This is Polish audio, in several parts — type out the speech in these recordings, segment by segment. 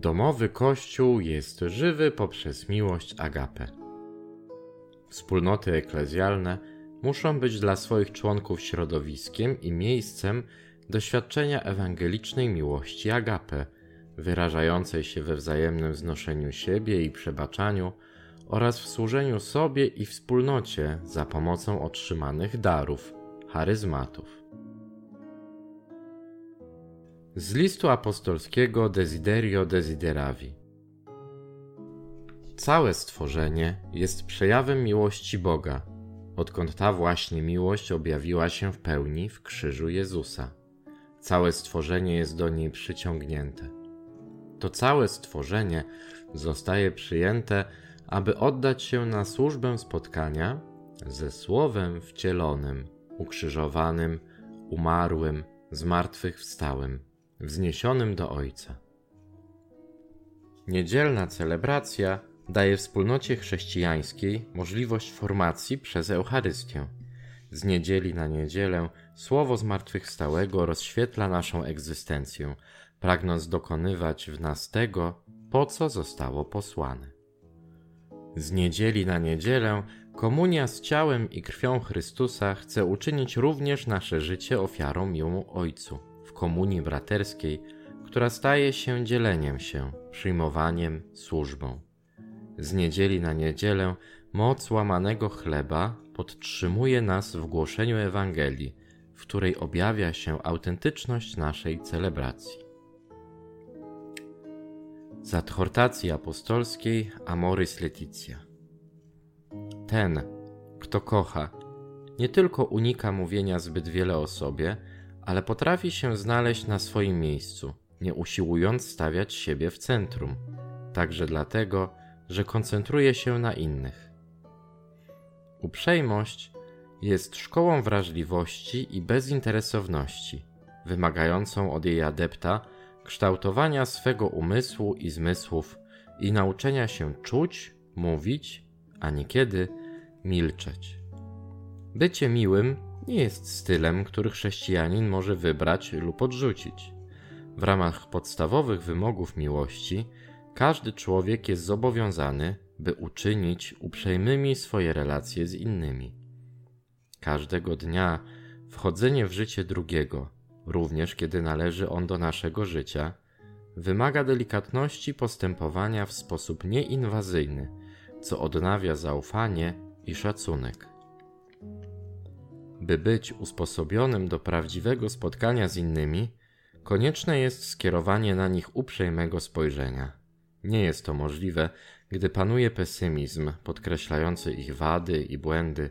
Domowy Kościół jest żywy poprzez miłość agape. Wspólnoty eklezjalne muszą być dla swoich członków środowiskiem i miejscem doświadczenia ewangelicznej miłości agape, wyrażającej się we wzajemnym znoszeniu siebie i przebaczaniu oraz w służeniu sobie i wspólnocie za pomocą otrzymanych darów, charyzmatów. Z listu apostolskiego Desiderio Desideravi. Całe stworzenie jest przejawem miłości Boga, odkąd ta właśnie miłość objawiła się w pełni w krzyżu Jezusa. Całe stworzenie jest do niej przyciągnięte. To całe stworzenie zostaje przyjęte, aby oddać się na służbę spotkania ze Słowem wcielonym, ukrzyżowanym, umarłym, zmartwychwstałym wzniesionym do Ojca. Niedzielna celebracja daje wspólnocie chrześcijańskiej możliwość formacji przez Eucharystię. Z niedzieli na niedzielę słowo zmartwychwstałego rozświetla naszą egzystencję, pragnąc dokonywać w nas tego, po co zostało posłane. Z niedzieli na niedzielę komunia z ciałem i krwią Chrystusa chce uczynić również nasze życie ofiarą miłą Ojcu komunii braterskiej, która staje się dzieleniem się, przyjmowaniem, służbą. Z niedzieli na niedzielę moc łamanego chleba podtrzymuje nas w głoszeniu Ewangelii, w której objawia się autentyczność naszej celebracji. Z adhortacji apostolskiej Amoris Leticia. Ten, kto kocha, nie tylko unika mówienia zbyt wiele o sobie, ale potrafi się znaleźć na swoim miejscu, nie usiłując stawiać siebie w centrum, także dlatego, że koncentruje się na innych. Uprzejmość jest szkołą wrażliwości i bezinteresowności, wymagającą od jej adepta kształtowania swego umysłu i zmysłów i nauczenia się czuć, mówić, a niekiedy milczeć. Bycie miłym nie jest stylem, który chrześcijanin może wybrać lub odrzucić. W ramach podstawowych wymogów miłości, każdy człowiek jest zobowiązany, by uczynić uprzejmymi swoje relacje z innymi. Każdego dnia wchodzenie w życie drugiego, również kiedy należy on do naszego życia, wymaga delikatności postępowania w sposób nieinwazyjny, co odnawia zaufanie i szacunek. By być usposobionym do prawdziwego spotkania z innymi, konieczne jest skierowanie na nich uprzejmego spojrzenia. Nie jest to możliwe, gdy panuje pesymizm podkreślający ich wady i błędy,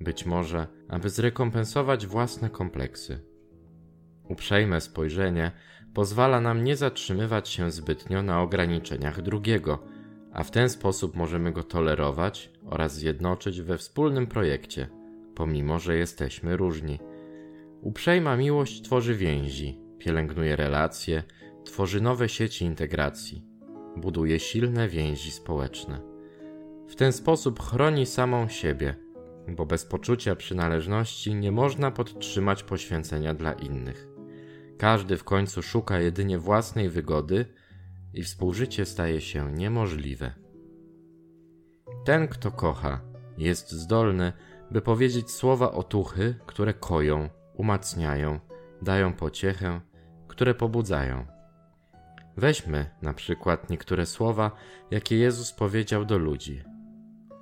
być może, aby zrekompensować własne kompleksy. Uprzejme spojrzenie pozwala nam nie zatrzymywać się zbytnio na ograniczeniach drugiego, a w ten sposób możemy go tolerować oraz zjednoczyć we wspólnym projekcie pomimo że jesteśmy różni. Uprzejma miłość tworzy więzi, pielęgnuje relacje, tworzy nowe sieci integracji, buduje silne więzi społeczne. W ten sposób chroni samą siebie, bo bez poczucia przynależności nie można podtrzymać poświęcenia dla innych. Każdy w końcu szuka jedynie własnej wygody i współżycie staje się niemożliwe. Ten, kto kocha, jest zdolny by powiedzieć słowa otuchy, które koją, umacniają, dają pociechę, które pobudzają. Weźmy na przykład niektóre słowa, jakie Jezus powiedział do ludzi: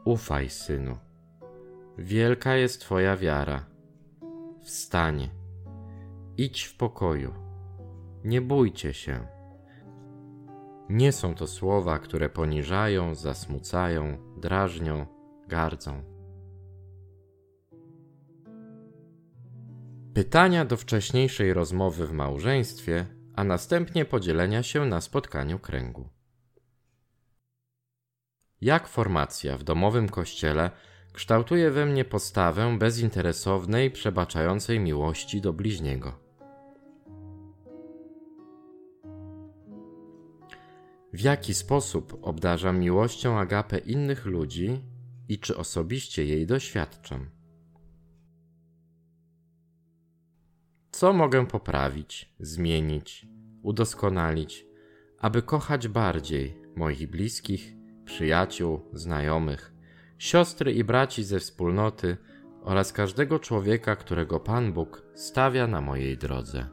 Ufaj, synu. Wielka jest Twoja wiara. Wstań. Idź w pokoju. Nie bójcie się. Nie są to słowa, które poniżają, zasmucają, drażnią, gardzą. Pytania do wcześniejszej rozmowy w małżeństwie, a następnie podzielenia się na spotkaniu kręgu. Jak formacja w domowym kościele kształtuje we mnie postawę bezinteresownej, przebaczającej miłości do bliźniego? W jaki sposób obdarzam miłością agapę innych ludzi i czy osobiście jej doświadczam? Co mogę poprawić, zmienić, udoskonalić, aby kochać bardziej moich bliskich, przyjaciół, znajomych, siostry i braci ze wspólnoty oraz każdego człowieka, którego Pan Bóg stawia na mojej drodze.